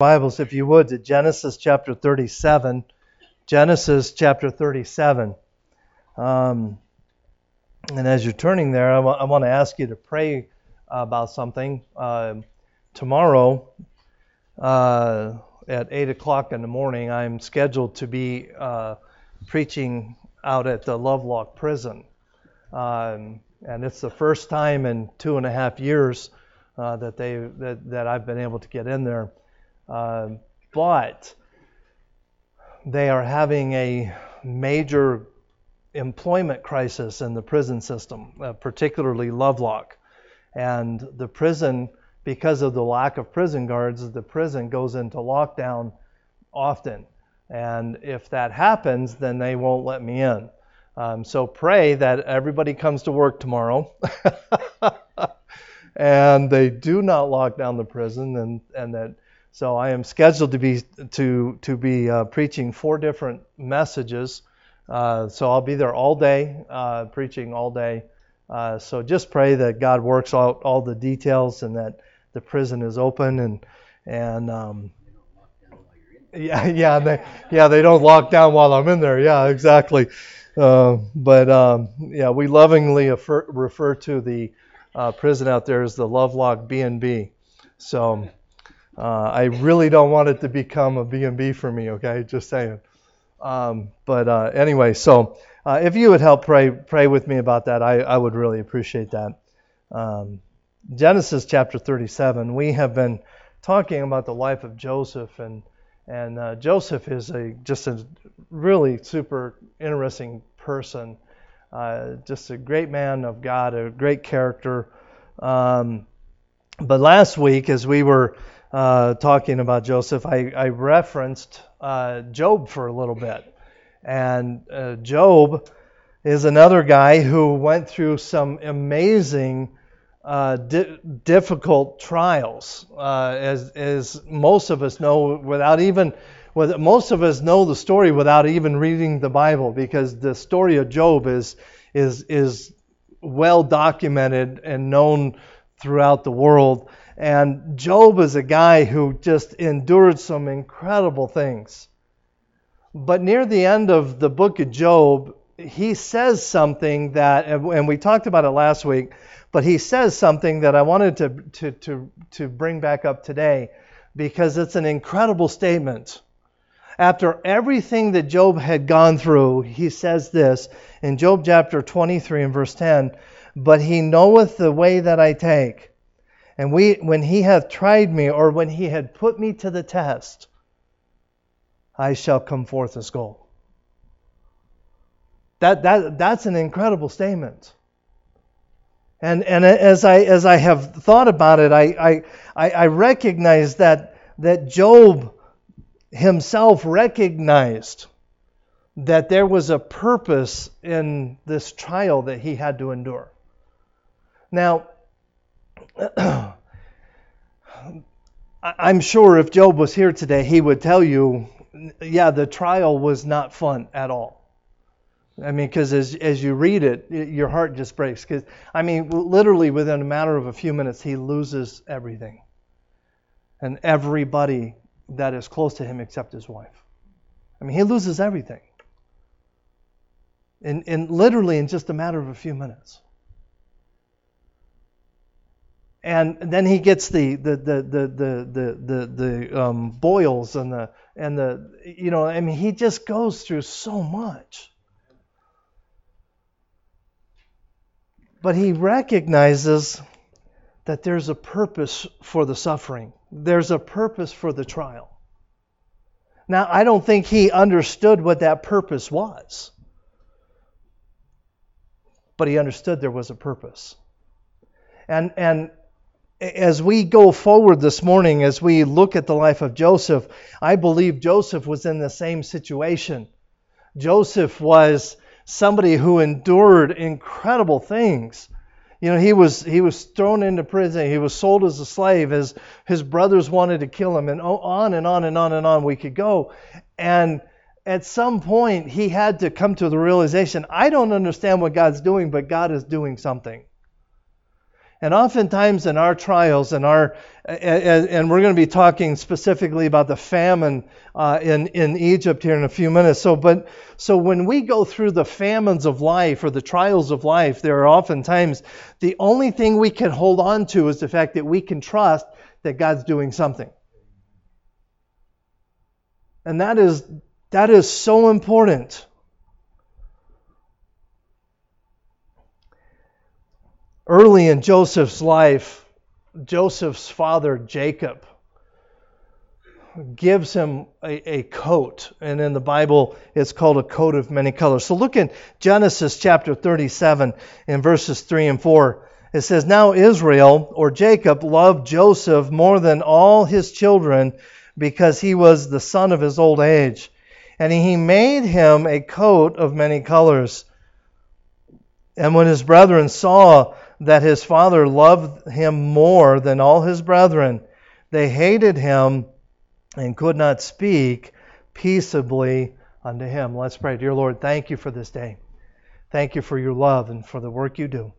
Bibles, if you would, to Genesis chapter 37. Genesis chapter 37. Um, and as you're turning there, I, w- I want to ask you to pray about something. Uh, tomorrow uh, at 8 o'clock in the morning, I'm scheduled to be uh, preaching out at the Lovelock prison. Um, and it's the first time in two and a half years uh, that, they, that, that I've been able to get in there. Uh, but they are having a major employment crisis in the prison system, uh, particularly Lovelock. And the prison, because of the lack of prison guards, the prison goes into lockdown often. And if that happens, then they won't let me in. Um, so pray that everybody comes to work tomorrow and they do not lock down the prison and, and that so I am scheduled to be to to be uh, preaching four different messages. Uh, so I'll be there all day, uh, preaching all day. Uh, so just pray that God works out all the details and that the prison is open and and um, yeah yeah they yeah they don't lock down while I'm in there. Yeah exactly. Uh, but um, yeah we lovingly refer, refer to the uh, prison out there as the Lovelock B and B. So. Uh, I really don't want it to become a B&B for me, okay? Just saying. Um, but uh, anyway, so uh, if you would help pray pray with me about that, I, I would really appreciate that. Um, Genesis chapter 37. We have been talking about the life of Joseph, and and uh, Joseph is a just a really super interesting person, uh, just a great man of God, a great character. Um, but last week, as we were uh, talking about Joseph, I, I referenced uh, Job for a little bit. And uh, Job is another guy who went through some amazing, uh, di- difficult trials, uh, as, as most of us know, without even. Most of us know the story without even reading the Bible, because the story of Job is is is well documented and known throughout the world. And Job is a guy who just endured some incredible things. But near the end of the book of Job, he says something that, and we talked about it last week, but he says something that I wanted to, to, to, to bring back up today because it's an incredible statement. After everything that Job had gone through, he says this in Job chapter 23 and verse 10 But he knoweth the way that I take and we, when he hath tried me, or when he had put me to the test, I shall come forth as gold. That, that, that's an incredible statement. And, and as, I, as I have thought about it, I, I, I recognize that, that Job himself recognized that there was a purpose in this trial that he had to endure. Now, I'm sure if Job was here today, he would tell you, yeah, the trial was not fun at all. I mean, because as, as you read it, your heart just breaks. Because, I mean, literally within a matter of a few minutes, he loses everything. And everybody that is close to him except his wife. I mean, he loses everything. And, in literally in just a matter of a few minutes and then he gets the the the the the the, the, um, boils and the and the you know I mean he just goes through so much. But he recognizes that there's a purpose for the suffering. There's a purpose for the trial. Now, I don't think he understood what that purpose was. But he understood there was a purpose. And and as we go forward this morning, as we look at the life of Joseph, I believe Joseph was in the same situation. Joseph was somebody who endured incredible things. You know, he was he was thrown into prison. He was sold as a slave. His his brothers wanted to kill him, and on and on and on and on we could go. And at some point, he had to come to the realization: I don't understand what God's doing, but God is doing something. And oftentimes in our trials and our and we're going to be talking specifically about the famine uh, in in Egypt here in a few minutes. So, but so when we go through the famines of life or the trials of life, there are oftentimes the only thing we can hold on to is the fact that we can trust that God's doing something, and that is that is so important. Early in Joseph's life, Joseph's father, Jacob, gives him a, a, coat, and in the Bible it's called a coat of many colors. So look in Genesis chapter 37 in verses 3 and 4. It says, Now Israel, or Jacob, loved Joseph more than all his children because he was the son of his old age. And he made him a coat of many colors. And when his brethren saw that his father loved him more than all his brethren. They hated him and could not speak peaceably unto him. Let's pray. Dear Lord, thank you for this day. Thank you for your love and for the work you do.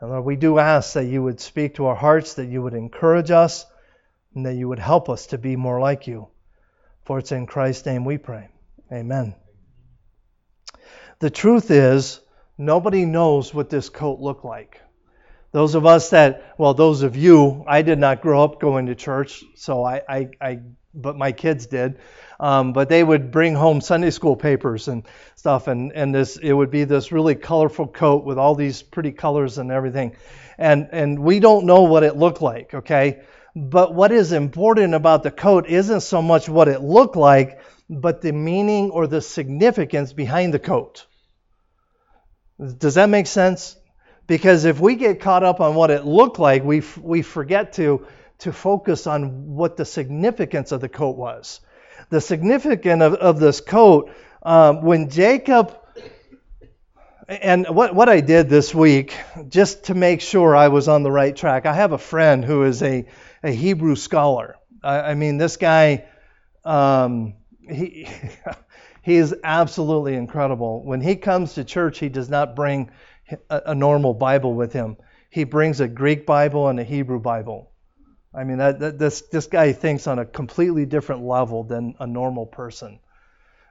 And Lord, we do ask that you would speak to our hearts, that you would encourage us, and that you would help us to be more like you. For it's in Christ's name we pray. Amen. The truth is, nobody knows what this coat looked like. Those of us that, well, those of you, I did not grow up going to church, so I, I, I but my kids did. Um, but they would bring home Sunday school papers and stuff, and, and this it would be this really colorful coat with all these pretty colors and everything, and and we don't know what it looked like, okay? But what is important about the coat isn't so much what it looked like, but the meaning or the significance behind the coat. Does that make sense? Because if we get caught up on what it looked like, we, we forget to, to focus on what the significance of the coat was. The significance of, of this coat, um, when Jacob, and what, what I did this week, just to make sure I was on the right track, I have a friend who is a, a Hebrew scholar. I, I mean, this guy, um, he, he is absolutely incredible. When he comes to church, he does not bring a, normal Bible with him. He brings a Greek Bible and a Hebrew Bible. I mean, that, that, this this guy thinks on a completely different level than a normal person.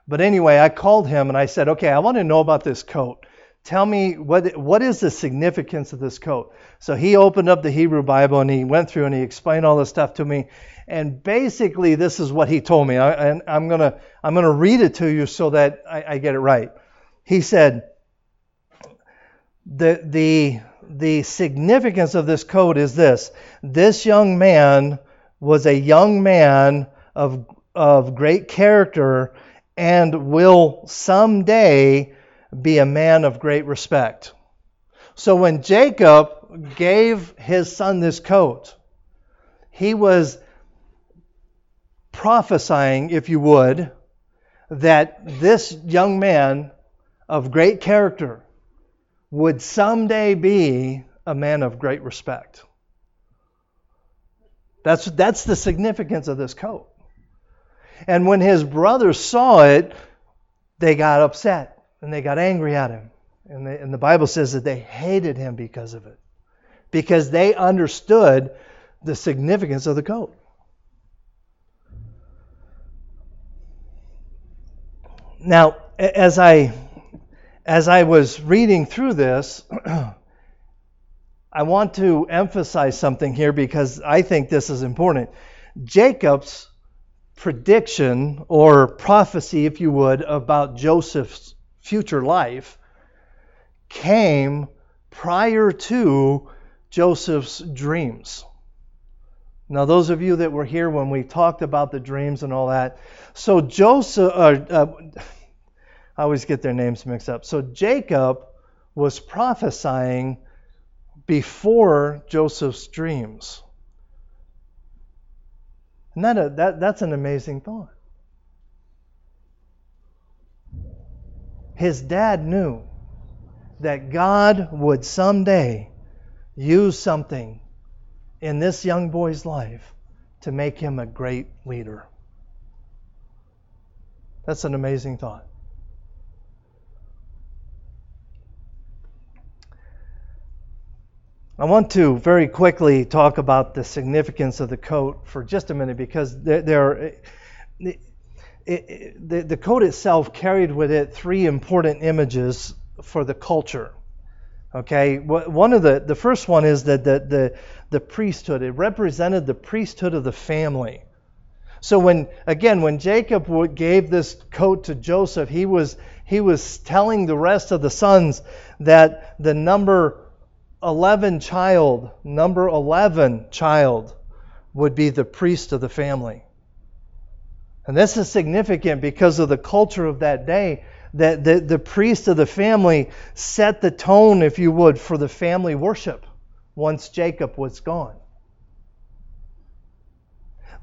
But anyway, I called him and I said, "Okay, I want to know about this coat. Tell me what what is the significance of this coat?" So he opened up the Hebrew Bible and he went through and he explained all this stuff to me. And basically, this is what he told me. I, and I'm gonna I'm gonna read it to you so that I, I get it right. He said, the, the, the significance of this code is this this young man was a young man of, of great character and will someday be a man of great respect. So when Jacob gave his son this coat, he was prophesying, if you would, that this young man of great character would someday be a man of great respect. That's, that's the significance of this coat. And when his brothers saw it, they got upset and they got angry at him. And, they, and the Bible says that they hated him because of it, because they understood the significance of the coat. Now, as I as I was reading through this, I want to emphasize something here because I think this is important. Jacob's prediction or prophecy, if you would, about Joseph's future life came prior to Joseph's dreams. Now, those of you that were here when we talked about the dreams and all that, so Joseph, uh, uh, I always get their names mixed up. So Jacob was prophesying before Joseph's dreams. And that, a, that, that's an amazing thought. His dad knew that God would someday use something in this young boy's life to make him a great leader. That's an amazing thought. I want to very quickly talk about the significance of the coat for just a minute because there, there it, it, the, the coat itself carried with it three important images for the culture. Okay, one of the the first one is that the, the the priesthood. It represented the priesthood of the family. So when again when Jacob gave this coat to Joseph, he was he was telling the rest of the sons that the number 11 child, number 11 child would be the priest of the family. And this is significant because of the culture of that day that the, the priest of the family set the tone, if you would, for the family worship once Jacob was gone.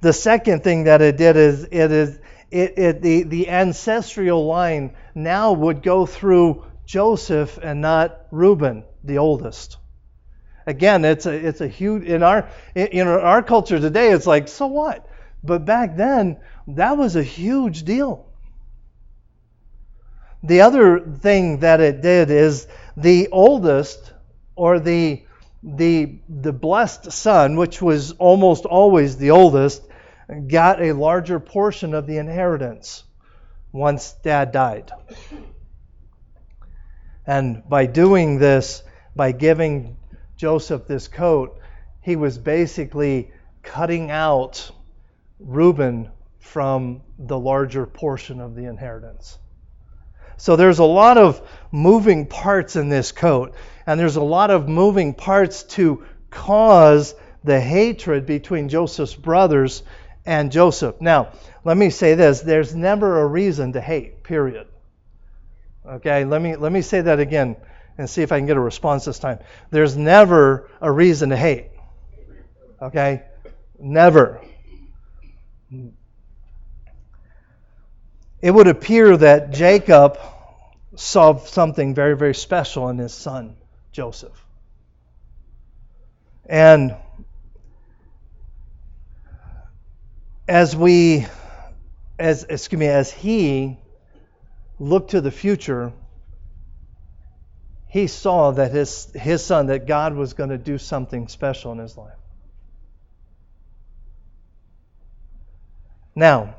The second thing that it did is it is it, it, the, the ancestral line now would go through Joseph and not Reuben, the oldest. Again, it's a, it's a huge in our in our culture today. It's like so what, but back then that was a huge deal. The other thing that it did is the oldest or the the the blessed son, which was almost always the oldest, got a larger portion of the inheritance once dad died. And by doing this, by giving Joseph this coat, he was basically cutting out Reuben from the larger portion of the inheritance. So there's a lot of moving parts in this coat, and there's a lot of moving parts to cause the hatred between Joseph's brothers and Joseph. Now, let me say this there's never a reason to hate, period. Okay, let me, let me say that again and see if I can get a response this time. There's never a reason to hate. Okay? Never. it would appear that Jacob saw something very, very special in his son, Joseph. And as we, as excuse me, as he looked to the future, he saw that his, his son, that God was going to do something special in his life. Now,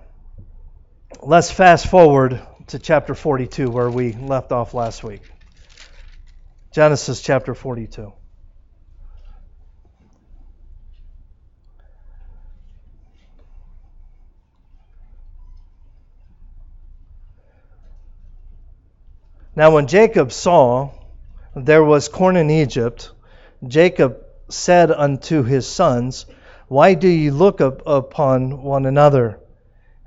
let's fast forward to chapter 42 where we left off last week. Genesis chapter 42. Now, when Jacob saw there was corn in Egypt, Jacob said unto his sons, Why do ye look up upon one another?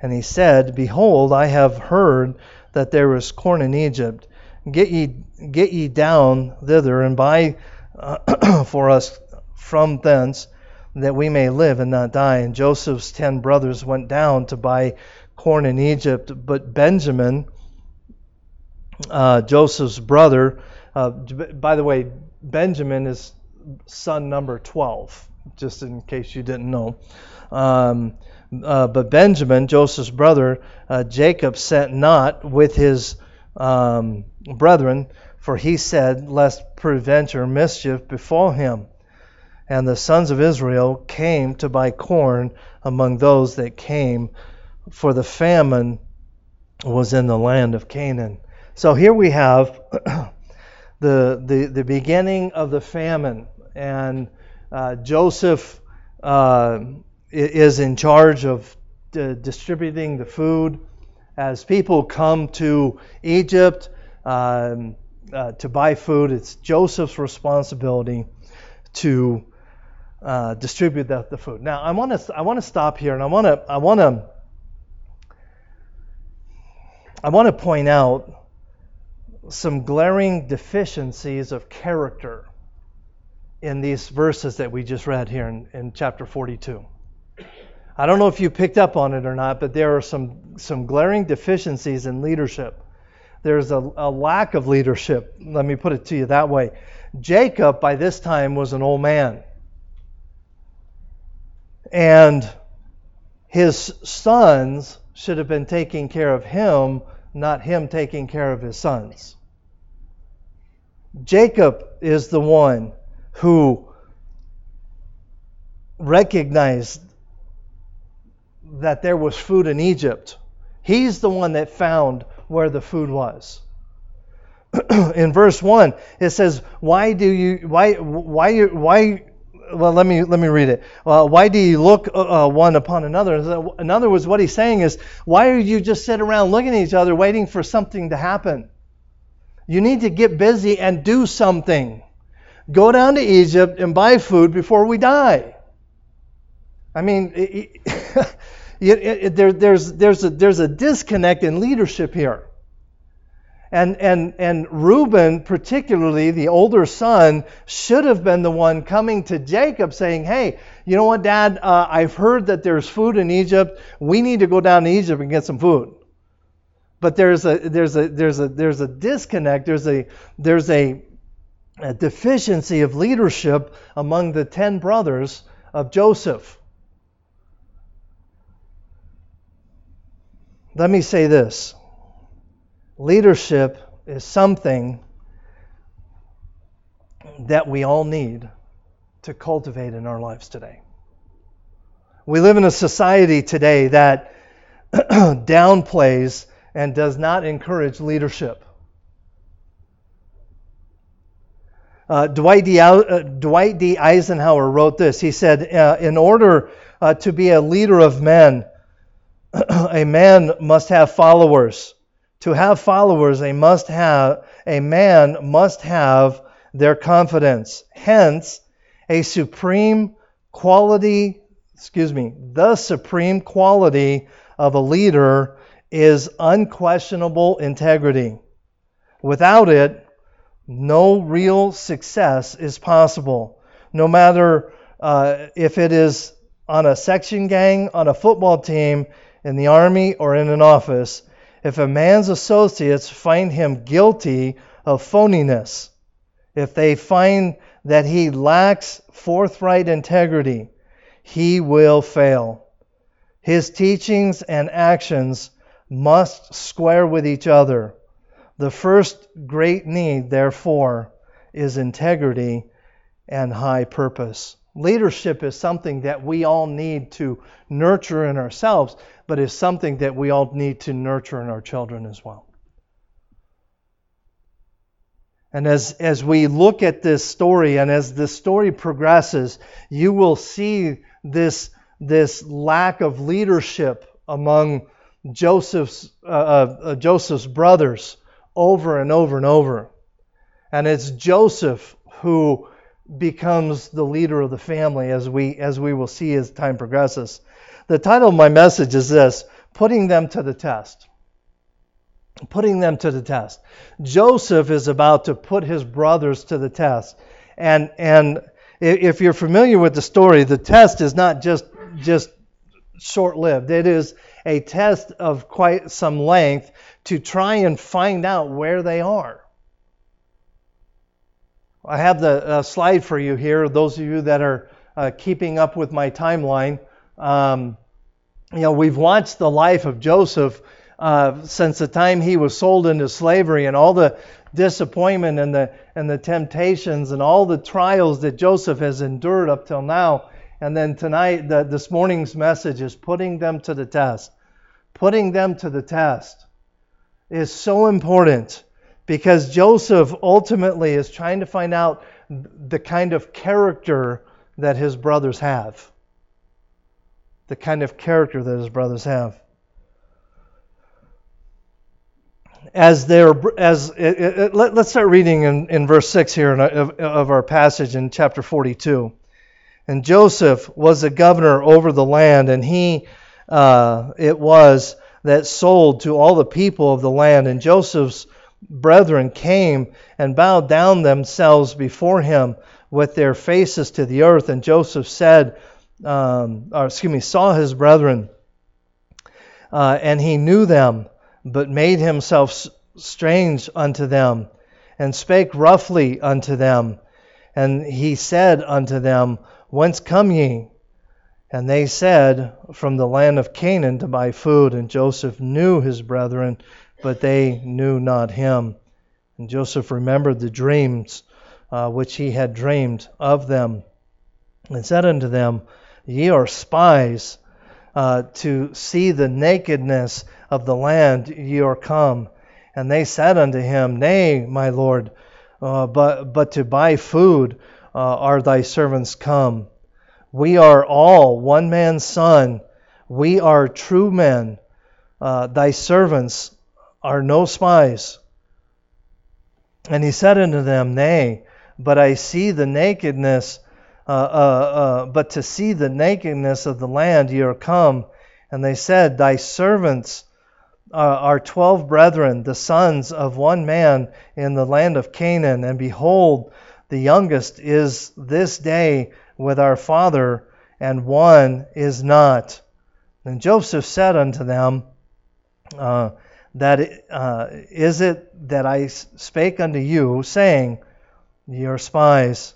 And he said, Behold, I have heard that there is corn in Egypt. Get ye, get ye down thither and buy uh, for us from thence, that we may live and not die. And Joseph's ten brothers went down to buy corn in Egypt, but Benjamin, uh, Joseph's brother, uh, by the way, Benjamin is son number 12, just in case you didn't know. Um, uh, but Benjamin, Joseph's brother, uh, Jacob sent not with his um, brethren, for he said, Lest peradventure mischief befall him. And the sons of Israel came to buy corn among those that came, for the famine was in the land of Canaan. So here we have the, the, the beginning of the famine. And uh, Joseph uh, is in charge of uh, distributing the food. As people come to Egypt um, uh, to buy food, it's Joseph's responsibility to uh, distribute the, the, food. Now, I want to I want to stop here, and I want to I want to I want to point out some glaring deficiencies of character in these verses that we just read here in, in chapter 42. I don't know if you picked up on it or not, but there are some, some glaring deficiencies in leadership. There's a, a lack of leadership. Let me put it to you that way. Jacob, by this time, was an old man. And his sons should have been taking care of him, not him taking care of his sons. Jacob is the one who recognized that there was food in Egypt. He's the one that found where the food was. in verse 1 it says why do you why why why well let me let me read it. Uh, why do you look uh, uh one upon another? In other words what he's saying is why are you just sit around looking at each other waiting for something to happen? You need to get busy and do something. Go down to egypt and buy food before we die. I mean it, it, it, there, there's, there's, a, there's a disconnect in leadership here and, and, and Reuben, particularly the older son, should have been the one coming to Jacob saying, Hey, you know what, Dad? Uh, I've heard that there's food in Egypt. We need to go down to Egypt and get some food. But there's a, there's a, there's a, there's a disconnect. There's a, there's a, a deficiency of leadership among the ten brothers of Joseph. Let me say this leadership is something that we all need to cultivate in our lives today. We live in a society today that downplays and does not encourage leadership. Uh, Dwight, D. Uh, Dwight, D. Eisenhower wrote this. He said, uh, In order uh, to be a leader of men, a man must have followers to have followers, a must have a man must have their confidence. Hence, a supreme quality, excuse me, the supreme quality of a leader is unquestionable integrity. Without it, no real success is possible. No matter uh, if it is on a section gang, on a football team, in the army, or in an office, if a man's associates find him guilty of phoniness, if they find that he lacks forthright integrity, he will fail. His teachings and actions must square with each other. The first great need, therefore, is integrity and high purpose. Leadership is something that we all need to nurture in ourselves, but is something that we all need to nurture in our children as well. And as, as we look at this story and as the story progresses, you will see this, this lack of leadership among Joseph's, uh, uh, uh Joseph's brothers over and over and over. And it's Joseph who becomes the leader of the family as we as we will see as time progresses. The title of my message is this, putting them to the test. Putting them to the test. Joseph is about to put his brothers to the test. And and if you're familiar with the story, the test is not just just short-lived. It is a test of quite some length to try and find out where they are. I have the uh, slide for you here. Those of you that are uh, keeping up with my timeline, um, you know, we've watched the life of Joseph uh, since the time he was sold into slavery and all the disappointment and the and the temptations and all the trials that Joseph has endured up till now. And then tonight, the, this morning's message is putting them to the test. Putting them to the test is so important because Joseph ultimately is trying to find out the kind of character that his brothers have. The kind of character that his brothers have. As they're, as it, it, let, us start reading in, in verse 6 here of, of our passage in chapter 42. And Joseph was a governor over the land, and he uh, it was that sold to all the people of the land. And Joseph's brethren came and bowed down themselves before him with their faces to the earth. And Joseph said, um, or excuse me, saw his brethren, uh, and he knew them, but made himself strange unto them, and spake roughly unto them. And he said unto them, Whence come ye? And they said, From the land of Canaan to buy food. And Joseph knew his brethren, but they knew not him. And Joseph remembered the dreams uh, which he had dreamed of them, and said unto them, Ye are spies uh, to see the nakedness of the land ye are come. And they said unto him, Nay, my Lord, uh, but, but to buy food uh, are thy servants come. We are all one man's son. We are true men. Uh, thy servants are no spies. And he said unto them, Nay, but I see the nakedness, uh, uh, but to see the nakedness of the land ye are come. And they said, Thy servants are twelve brethren, the sons of one man in the land of Canaan. And behold, the youngest is this day with our father, and one is not. And Joseph said unto them, uh, That uh, is it that I spake unto you, saying, Ye are spies.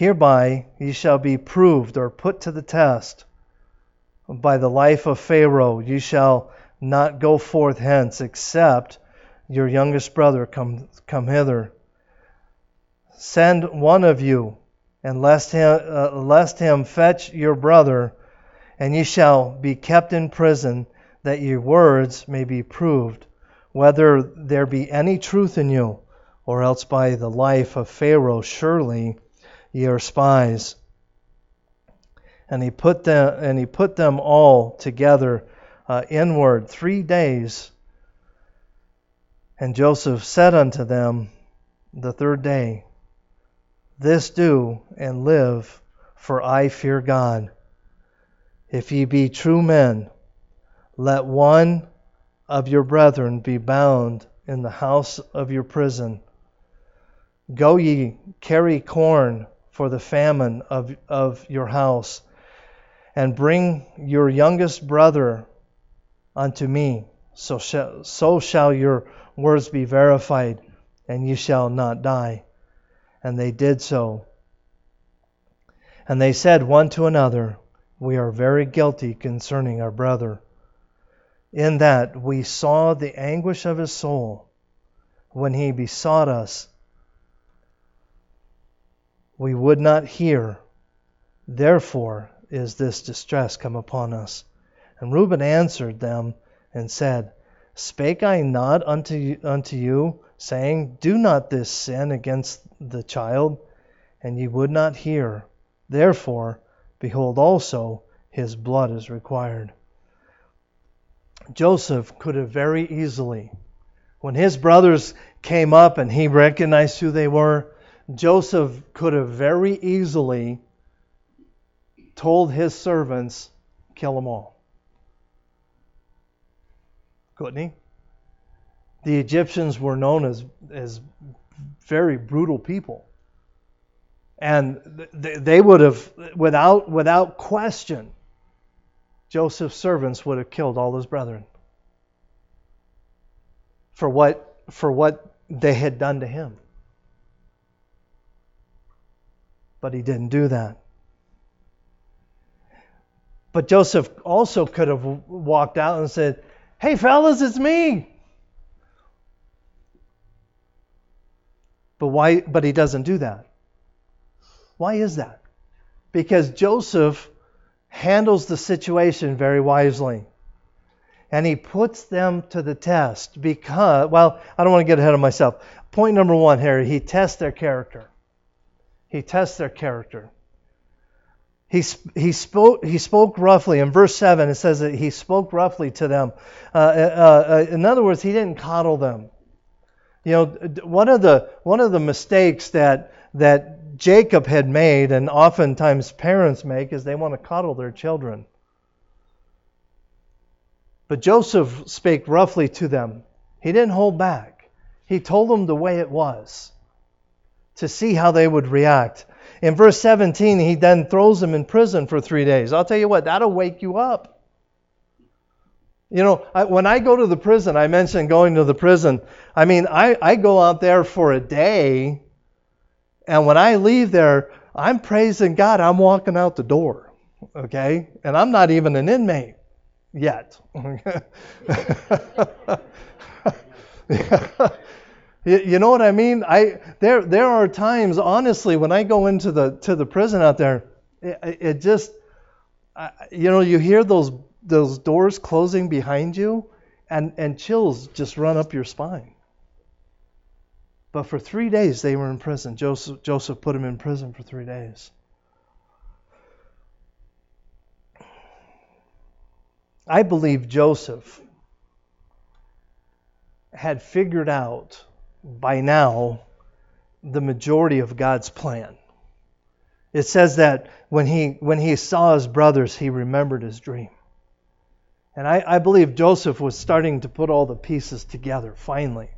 Hereby ye shall be proved or put to the test. By the life of Pharaoh ye shall not go forth hence, except your youngest brother come, come hither. Send one of you, and lest him, uh, lest him fetch your brother, and ye shall be kept in prison, that your words may be proved, whether there be any truth in you, or else by the life of Pharaoh, surely ye are spies. And he put them, and he put them all together uh, inward three days. And Joseph said unto them the third day, This do and live, for I fear God. If ye be true men, let one of your brethren be bound in the house of your prison. Go ye carry corn for the famine of, of your house, and bring your youngest brother unto me, so shall, so shall your words be verified, and ye shall not die. And they did so. And they said one to another, We are very guilty concerning our brother, in that we saw the anguish of his soul when he besought us. We would not hear. Therefore is this distress come upon us. And Reuben answered them and said, Spake I not unto you, unto you, saying, Do not this sin against the child? And ye would not hear. Therefore, behold also, his blood is required. Joseph could have very easily, when his brothers came up and he recognized who they were, Joseph could have very easily told his servants, kill them all couldn't he? The Egyptians were known as, as very brutal people. And they would have, without, without question, Joseph's servants would have killed all his brethren for what, for what they had done to him. But he didn't do that. But Joseph also could have walked out and said, Hey, fellas, it's me. But why? But he doesn't do that. Why is that? Because Joseph handles the situation very wisely. And he puts them to the test because, well, I don't want to get ahead of myself. Point number one here, he tests their character. He tests their character he, he, spoke, he spoke roughly. In verse 7, it says that he spoke roughly to them. Uh, uh, uh, in other words, he didn't coddle them. You know, one of the, one of the mistakes that, that Jacob had made, and oftentimes parents make, is they want to coddle their children. But Joseph spake roughly to them. He didn't hold back. He told them the way it was to see how they would react. In verse 17, he then throws them in prison for three days. I'll tell you what, that'll wake you up. You know, I, when I go to the prison, I mentioned going to the prison. I mean, I, I go out there for a day, and when I leave there, I'm praising God. I'm walking out the door, okay? And I'm not even an inmate yet. You know what I mean? I there there are times, honestly, when I go into the to the prison out there, it, it just I, you know, you hear those those doors closing behind you, and and chills just run up your spine. But for three days they were in prison. Joseph Joseph put him in prison for three days. I believe Joseph had figured out by now the majority of God's plan. It says that when he when he saw his brothers, he remembered his dream. And I, I believe Joseph was starting to put all the pieces together finally.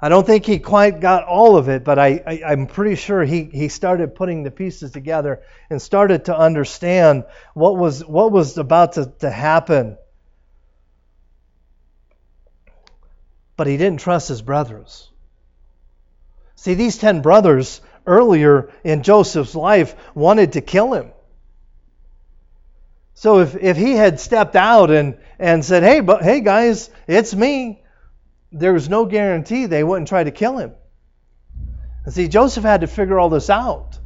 I don't think he quite got all of it, but I, am pretty sure he, he started putting the pieces together and started to understand what was what was about to, to happen. But he didn't trust his brothers. See, these ten brothers earlier in Joseph's life wanted to kill him. So if, if he had stepped out and, and said, hey, but, hey guys, it's me, there was no guarantee they wouldn't try to kill him. And see, Joseph had to figure all this out.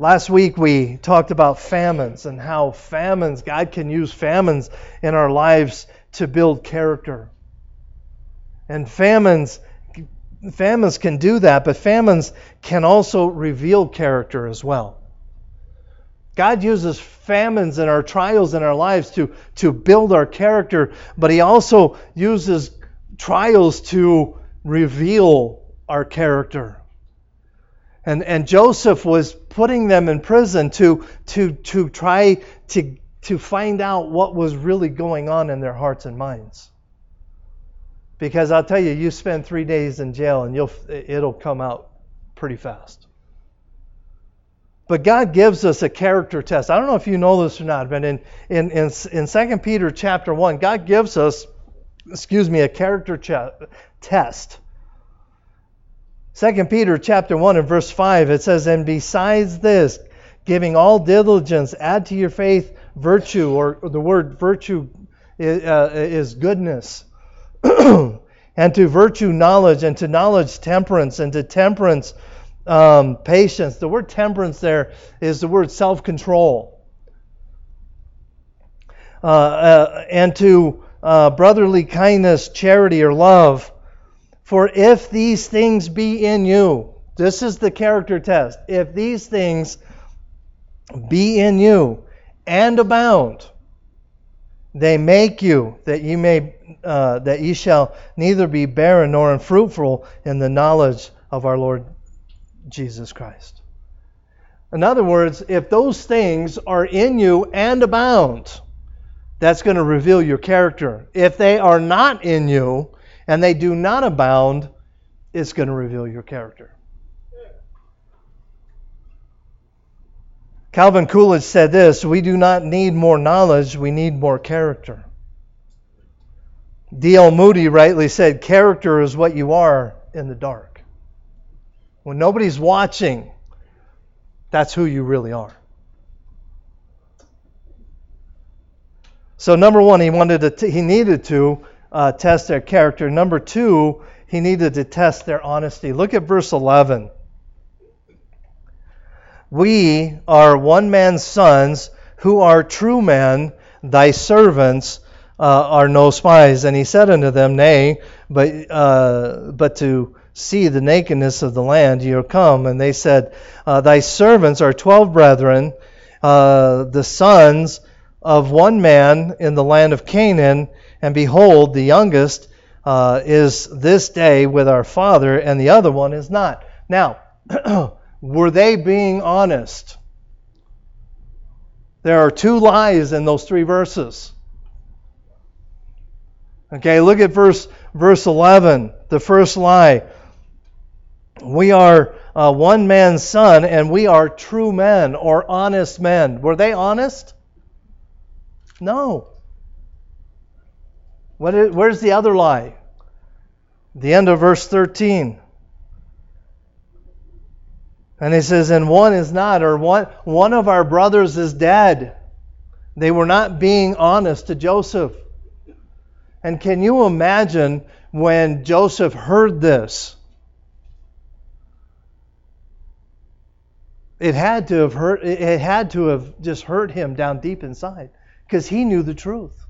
Last week we talked about famines and how famines, God can use famines in our lives to build character. And famines famines can do that, but famines can also reveal character as well. God uses famines and our trials in our lives to, to build our character, but He also uses trials to reveal our character. And, and Joseph was putting them in prison to, to, to try to, to find out what was really going on in their hearts and minds. Because I'll tell you, you spend three days in jail and you'll, it'll come out pretty fast. But God gives us a character test. I don't know if you know this or not, but in, in, in, in 2 Peter chapter 1, God gives us, excuse me, a character ch- test. 2 Peter chapter 1 and verse 5, it says, And besides this, giving all diligence, add to your faith virtue, or, the word virtue is, uh, is goodness and to virtue knowledge, and to knowledge temperance, and to temperance um, patience. The word temperance there is the word self control. Uh, uh, and to uh, brotherly kindness, charity, or love. For if these things be in you, this is the character test. If these things be in you and abound, they make you that you may uh, that ye shall neither be barren nor unfruitful in the knowledge of our Lord Jesus Christ. In other words, if those things are in you and abound, that's going to reveal your character. If they are not in you and they do not abound, it's going to reveal your character. Calvin Coolidge said this We do not need more knowledge, we need more character. D.L. Moody rightly said, Character is what you are in the dark. When nobody's watching, that's who you really are. So, number one, he wanted to he needed to uh, test their character. Number two, he needed to test their honesty. Look at verse 11. We are one man's sons who are true men, thy servants uh, are no spies. And he said unto them, Nay, but, uh, but to see the nakedness of the land ye are come. And they said, uh, Thy servants are twelve brethren, uh, the sons of one man in the land of Canaan, and behold, the youngest uh, is this day with our father, and the other one is not. Now, Were they being honest? There are two lies in those three verses. Okay, look at verse verse 11. The first lie. We are uh, one man's son, and we are true men or honest men. Were they honest? No. Where's the other lie? The end of verse 13. And he says, and one is not, or one, one of our brothers is dead. They were not being honest to Joseph. And can you imagine when Joseph heard this? it had to have hurt it had to have just hurt him down deep inside because he knew the truth.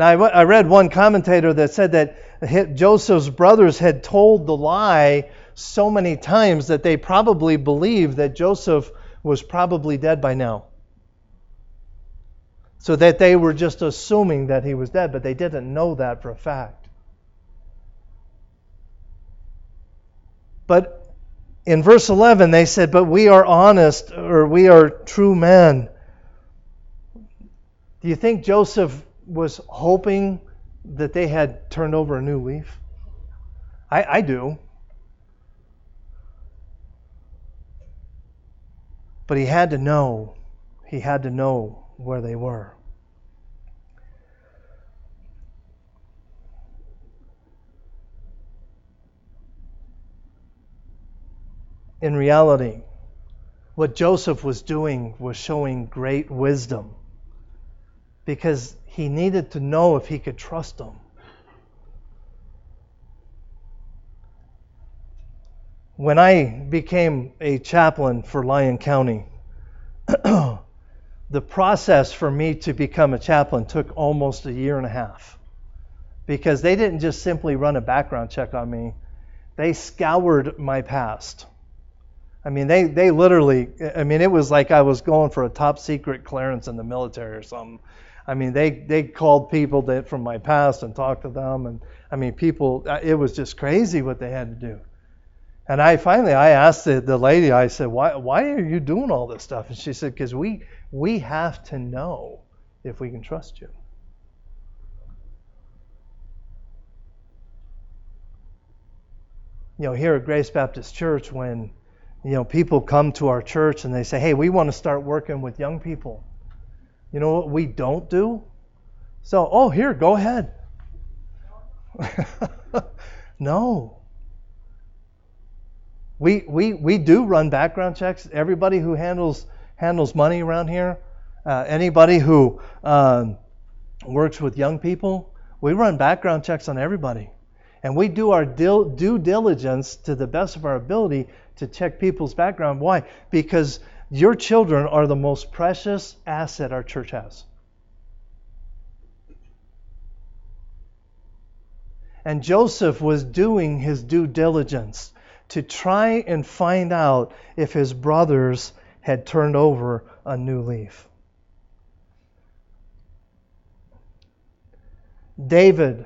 Now, I read one commentator that said that Joseph's brothers had told the lie so many times that they probably believed that Joseph was probably dead by now. So that they were just assuming that he was dead, but they didn't know that for a fact. But in verse 11, they said, But we are honest, or we are true men. Do you think Joseph was hoping that they had turned over a new leaf? I, I do. But he had to know, he had to know where they were. In reality, what Joseph was doing was showing great wisdom because he needed to know if he could trust them. When I became a chaplain for Lyon County, the process for me to become a chaplain took almost a year and a half because they didn't just simply run a background check on me, they scoured my past. I mean, they, they literally, I mean, it was like I was going for a top secret clearance in the military or something. I mean, they, they called people that from my past and talked to them. And I mean, people, uh, it was just crazy what they had to do. And I finally, I asked the, the lady, I said, why, why are you doing all this stuff? And she said, because we, we have to know if we can trust you. You know, here at Grace Baptist Church, when you know people come to our church and they say, "Hey, we want to start working with young people," You know what we don't do? So, oh, here, go ahead. no. We, we, we do run background checks. Everybody who handles handles money around here, uh, anybody who um, works with young people, we run background checks on everybody. And we do our dil- due diligence to the best of our ability to check people's background. Why? Because your children are the most precious asset our church has. And Joseph was doing his due diligence to try and find out if his brothers had turned over a new leaf. David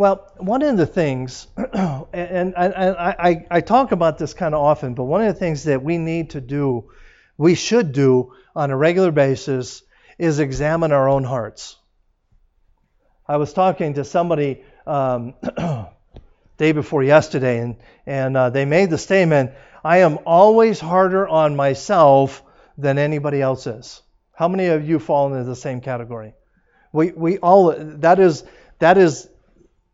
well, one of the things, and, I, I, I talk about this kind of often, but one of the things that we need to do, we should do on a regular basis, is examine our own hearts. I was talking to somebody um, day before yesterday, and, and uh, they made the statement, I am always harder on myself than anybody else is. How many of you fall into the same category? We, we all, that is, that is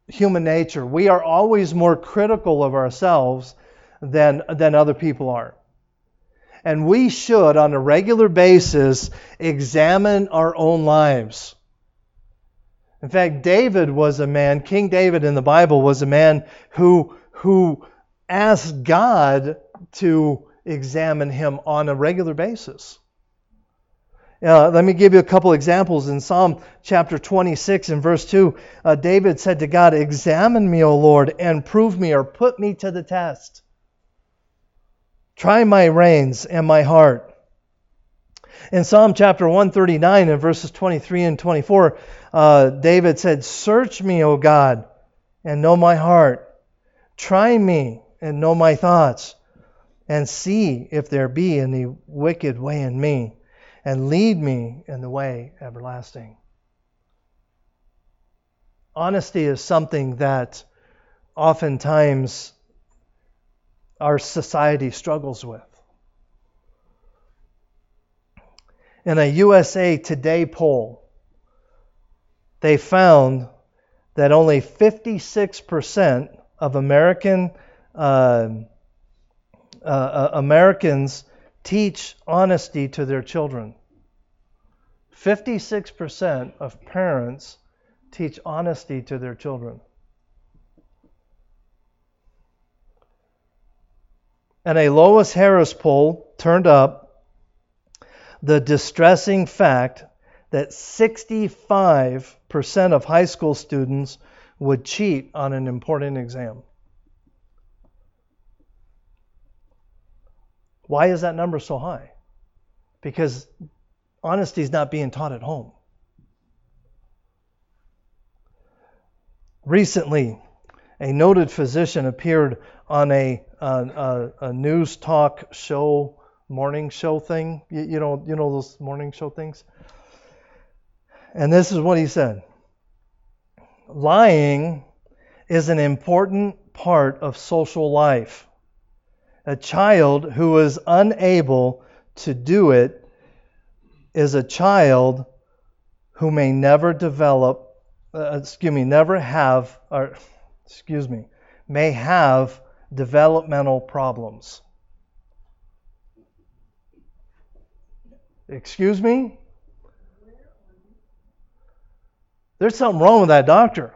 human nature. We are always more critical of ourselves than, than other people are. And we should, on a regular basis, examine our own lives. In fact, David was a man, King David in the Bible was a man who, who asked God to examine him on a regular basis. Uh, let me give you a couple examples. In Psalm chapter 26 and verse 2, uh, David said to God, Examine me, O Lord, and prove me or put me to the test. Try my reins and my heart. In Psalm chapter 139 and verses 23 and 24, uh, David said, Search me, O God, and know my heart. Try me and know my thoughts, and see if there be any wicked way in me and lead me in the way everlasting. Honesty is something that oftentimes our society struggles with. In a USA Today poll, they found that only 56% of American uh, uh, uh, Americans teach honesty to their children. 56% of parents teach honesty to their children. and a Louis Harris poll turned up the distressing fact that 65% of high school students would cheat on an important exam. Why is that number so high? Because honesty is not being taught at home. Recently, a noted physician appeared on a, a, a news talk show, morning show thing. You, you, know, you know those morning show things. And this is what he said: Lying is an important part of social life. A child who is unable to do it is a child who may never develop uh, excuse me, never have, or excuse me, may have developmental problems. Excuse me? There's something wrong with that doctor.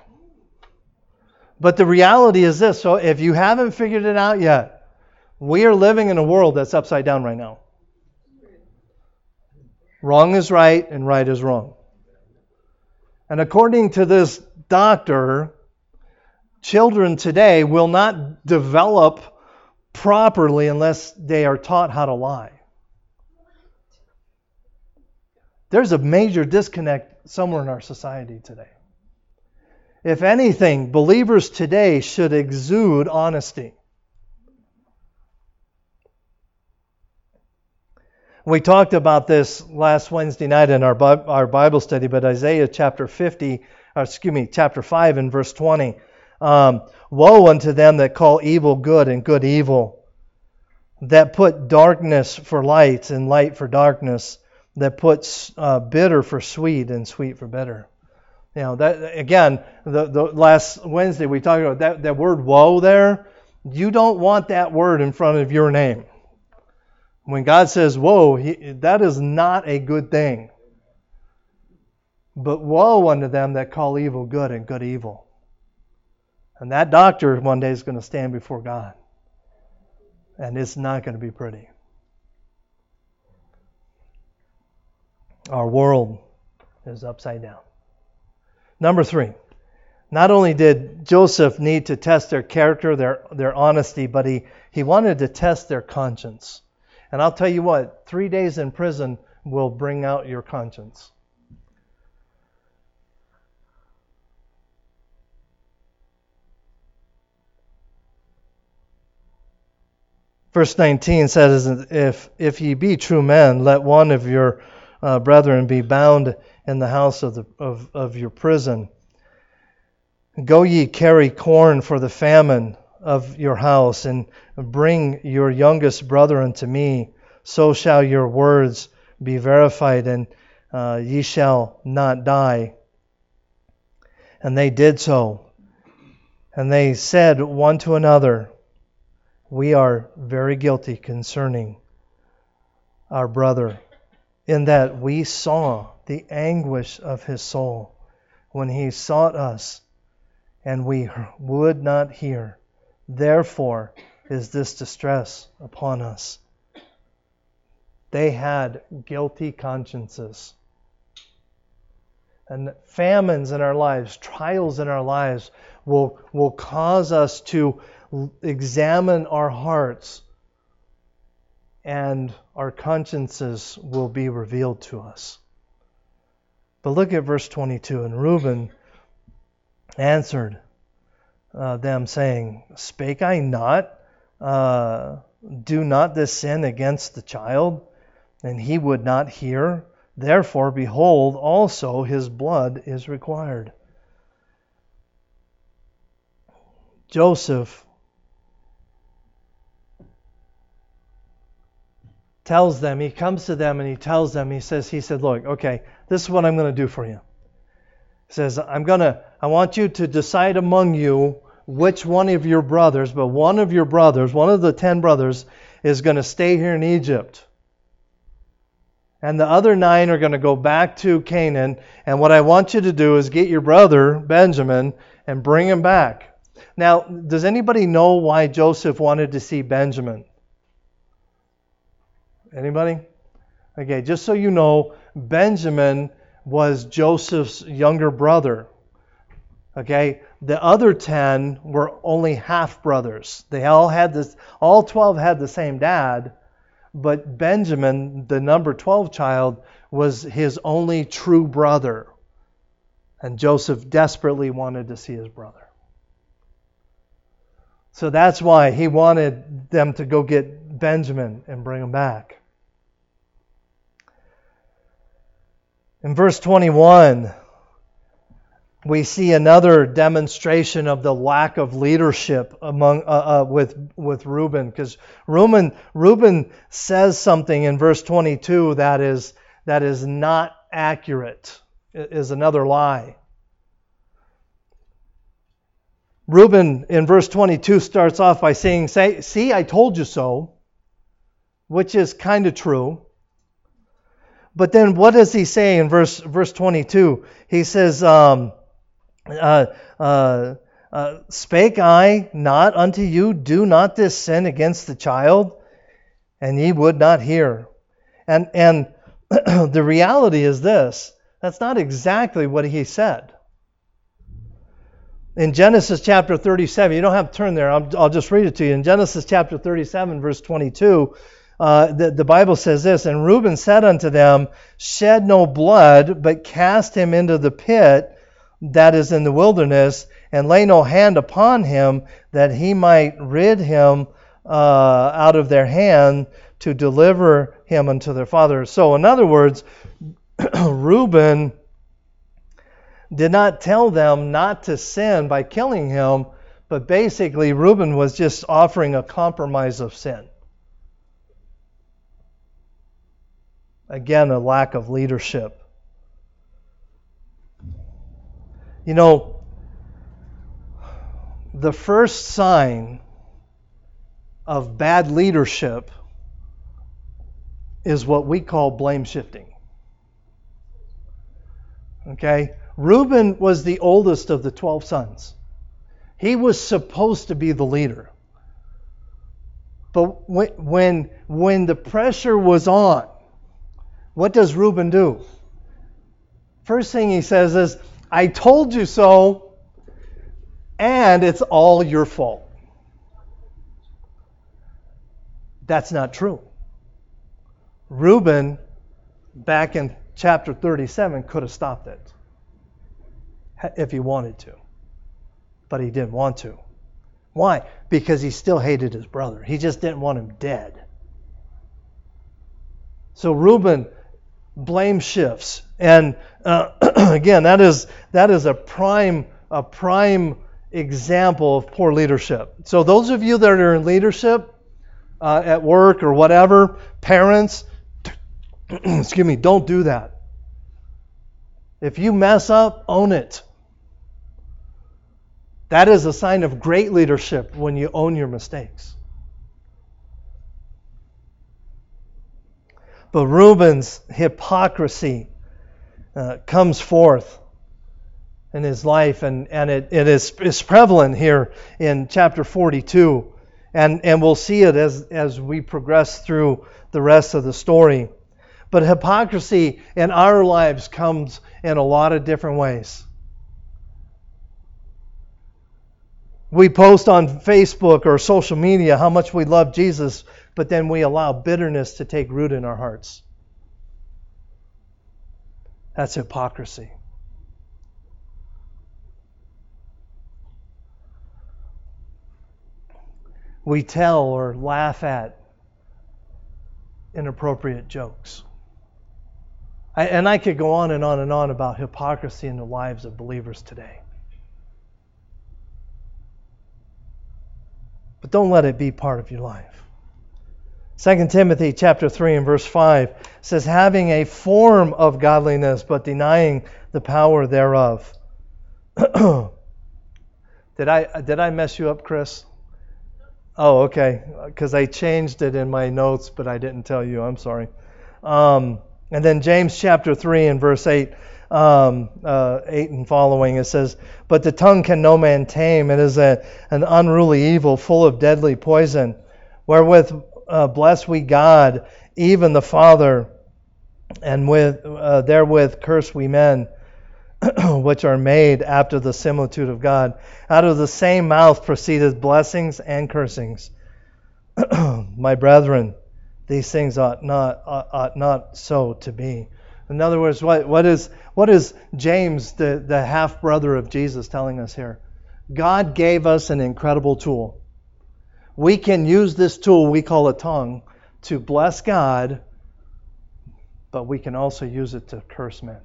But the reality is this so if you haven't figured it out yet, we are living in a world that's upside down right now. Wrong is right and right is wrong. And according to this doctor, children today will not develop properly unless they are taught how to lie. There's a major disconnect somewhere in our society today. If anything, believers today should exude honesty. We talked about this last Wednesday night in our, our Bible study, but Isaiah chapter 50, or excuse me, chapter 5 and verse 20. Um, Woe unto them that call evil good and good evil, that put darkness for light and light for darkness, that puts uh, bitter for sweet and sweet for bitter. You know that again. The, the last Wednesday we talked about that, that word woe there. You don't want that word in front of your name. When God says woe, he, that is not a good thing. But woe unto them that call evil good and good evil. And that doctor one day is going to stand before God. And it's not going to be pretty. Our world is upside down. Number three, not only did Joseph need to test their character, their, their honesty, but he, he wanted to test their conscience. And I'll tell you what, three days in prison will bring out your conscience. Verse 19 says, If, if ye be true men, let one of your uh, brethren be bound in the house of, the, of, of your prison. Go ye carry corn for the famine of your house, and bring your youngest brother unto me. So shall your words be verified, and uh, ye shall not die. And they did so. And they said one to another, We are very guilty concerning our brother, in that we saw the anguish of his soul when he sought us, and we would not hear. Therefore is this distress upon us. They had guilty consciences. And famines in our lives, trials in our lives, will, will cause us to examine our hearts, and our consciences will be revealed to us. But look at verse 22. And Reuben answered, uh, them, saying, Spake I not, uh, do not this sin against the child? And he would not hear. Therefore, behold, also his blood is required. Joseph tells them, he comes to them and he tells them, he says, he said, look, okay, this is what I'm going to do for you says, I'm going to, I want you to decide among you which one of your brothers, but one of your brothers, one of the ten brothers, is going to stay here in Egypt. And the other nine are going to go back to Canaan. And what I want you to do is get your brother, Benjamin, and bring him back. Now, does anybody know why Joseph wanted to see Benjamin? Anybody? Okay, just so you know, Benjamin was Joseph's younger brother. Okay, the other 10 were only half brothers. They all had this, all 12 had the same dad, but Benjamin, the number 12 child, was his only true brother. And Joseph desperately wanted to see his brother. So that's why he wanted them to go get Benjamin and bring him back. In verse 21, we see another demonstration of the lack of leadership among uh, uh, with with Reuben because Reuben Reuben says something in verse 22 that is that is not accurate is another lie. Reuben in verse 22 starts off by saying, Say, "See, I told you so," which is kind of true. But then what does he say in verse verse 22? He says. Um, uh, uh, uh, spake I not unto you, do not this sin against the child? And ye would not hear. And, and the reality is this that's not exactly what he said. In Genesis chapter 37, you don't have to turn there, I'll, I'll just read it to you. In Genesis chapter 37, verse 22, uh, the, the Bible says this And Reuben said unto them, Shed no blood, but cast him into the pit that is in the wilderness, and lay no hand upon him, that he might rid him uh, out of their hand to deliver him unto their father. So, in other words, Reuben did not tell them not to sin by killing him, but basically, Reuben was just offering a compromise of sin. Again, a lack of leadership. You know, the first sign of bad leadership is what we call blame shifting. Okay? Reuben was the oldest of the 12 sons. He was supposed to be the leader. But when, when, when the pressure was on, what does Reuben do? First thing he says is, I told you so, and it's all your fault. That's not true. Reuben, back in chapter 37, could have stopped it if he wanted to, but he didn't want to. Why? Because he still hated his brother. He just didn't want him dead. So Reuben blame shifts. And uh, again, that is that is a prime a prime example of poor leadership. So those of you that are in leadership uh, at work or whatever, parents, excuse me, don't do that. If you mess up, own it. That is a sign of great leadership when you own your mistakes. But Reuben's hypocrisy uh, comes forth in his life, and, and it, it is, is prevalent here in chapter 42. And, and we'll see it as, as we progress through the rest of the story. But hypocrisy in our lives comes in a lot of different ways. We post on Facebook or social media how much we love Jesus, but then we allow bitterness to take root in our hearts. That's hypocrisy. We tell or laugh at inappropriate jokes. I, and I could go on and on and on about hypocrisy in the lives of believers today. But don't let it be part of your life. 2 Timothy chapter 3 and verse 5 says having a form of godliness but denying the power thereof. did I did I mess you up, Chris? Oh, okay, because I changed it in my notes, but I didn't tell you. I'm sorry. Um, and then James chapter 3 and verse 8, um, uh, 8 and following, it says, But the tongue can no man tame. It is a, an unruly evil full of deadly poison, wherewith uh, bless we God even the Father, and with uh, therewith curse we men, which are made after the similitude of God. Out of the same mouth proceeded blessings and cursings. My brethren, these things ought not ought, ought not so to be. In other words, what, what is what is James, the, the half brother of Jesus, telling us here? God gave us an incredible tool. We can use this tool we call a tongue to bless God, but we can also use it to curse men.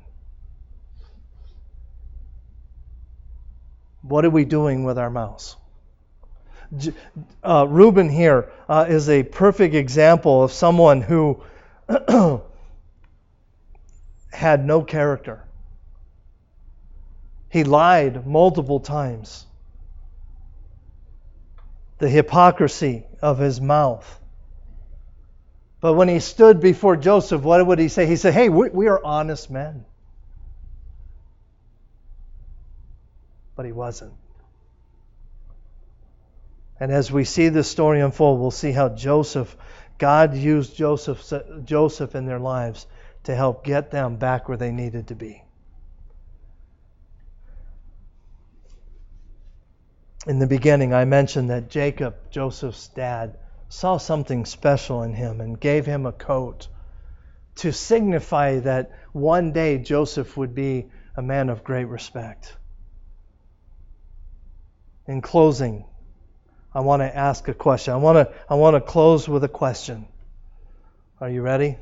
What are we doing with our mouths? Uh, Reuben here uh, is a perfect example of someone who had no character. He lied multiple times. The hypocrisy of his mouth. But when he stood before Joseph, what would he say? He said, Hey, we, are honest men. But he wasn't. And as we see this story unfold, we'll see how Joseph, God used Joseph, Joseph in their lives to help get them back where they needed to be. In the beginning, I mentioned that Jacob, Joseph's dad, saw something special in him and gave him a coat to signify that one day Joseph would be a man of great respect. In closing, I want to ask a question. I want to I want to close with a question. Are you ready?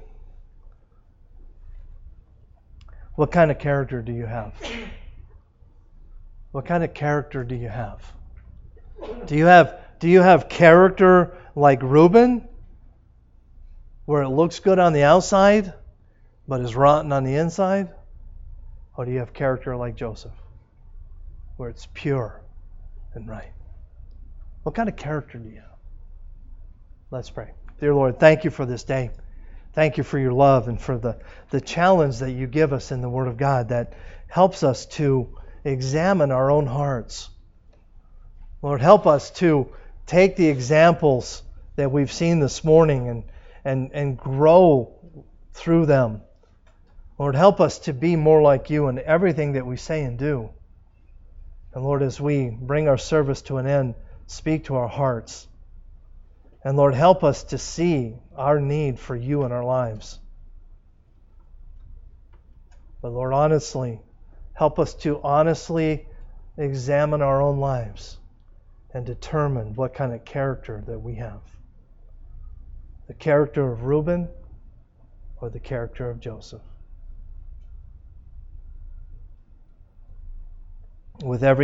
What kind of character do you have? What kind of character do you have? Do you have do you have character like Reuben where it looks good on the outside but is rotten on the inside? Or do you have character like Joseph where it's pure and right? What kind of character do you have? Let's pray. Dear Lord, thank you for this day. Thank you for your love and for the, the challenge that you give us in the Word of God that helps us to examine our own hearts. Lord, help us to take the examples that we've seen this morning and, and, and grow through them. Lord, help us to be more like you in everything that we say and do. And Lord, as we bring our service to an end, speak to our hearts. And Lord, help us to see our need for you in our lives. But Lord, honestly, help us to honestly examine our own lives and determine what kind of character that we have. The character of Reuben or the character of Joseph. With every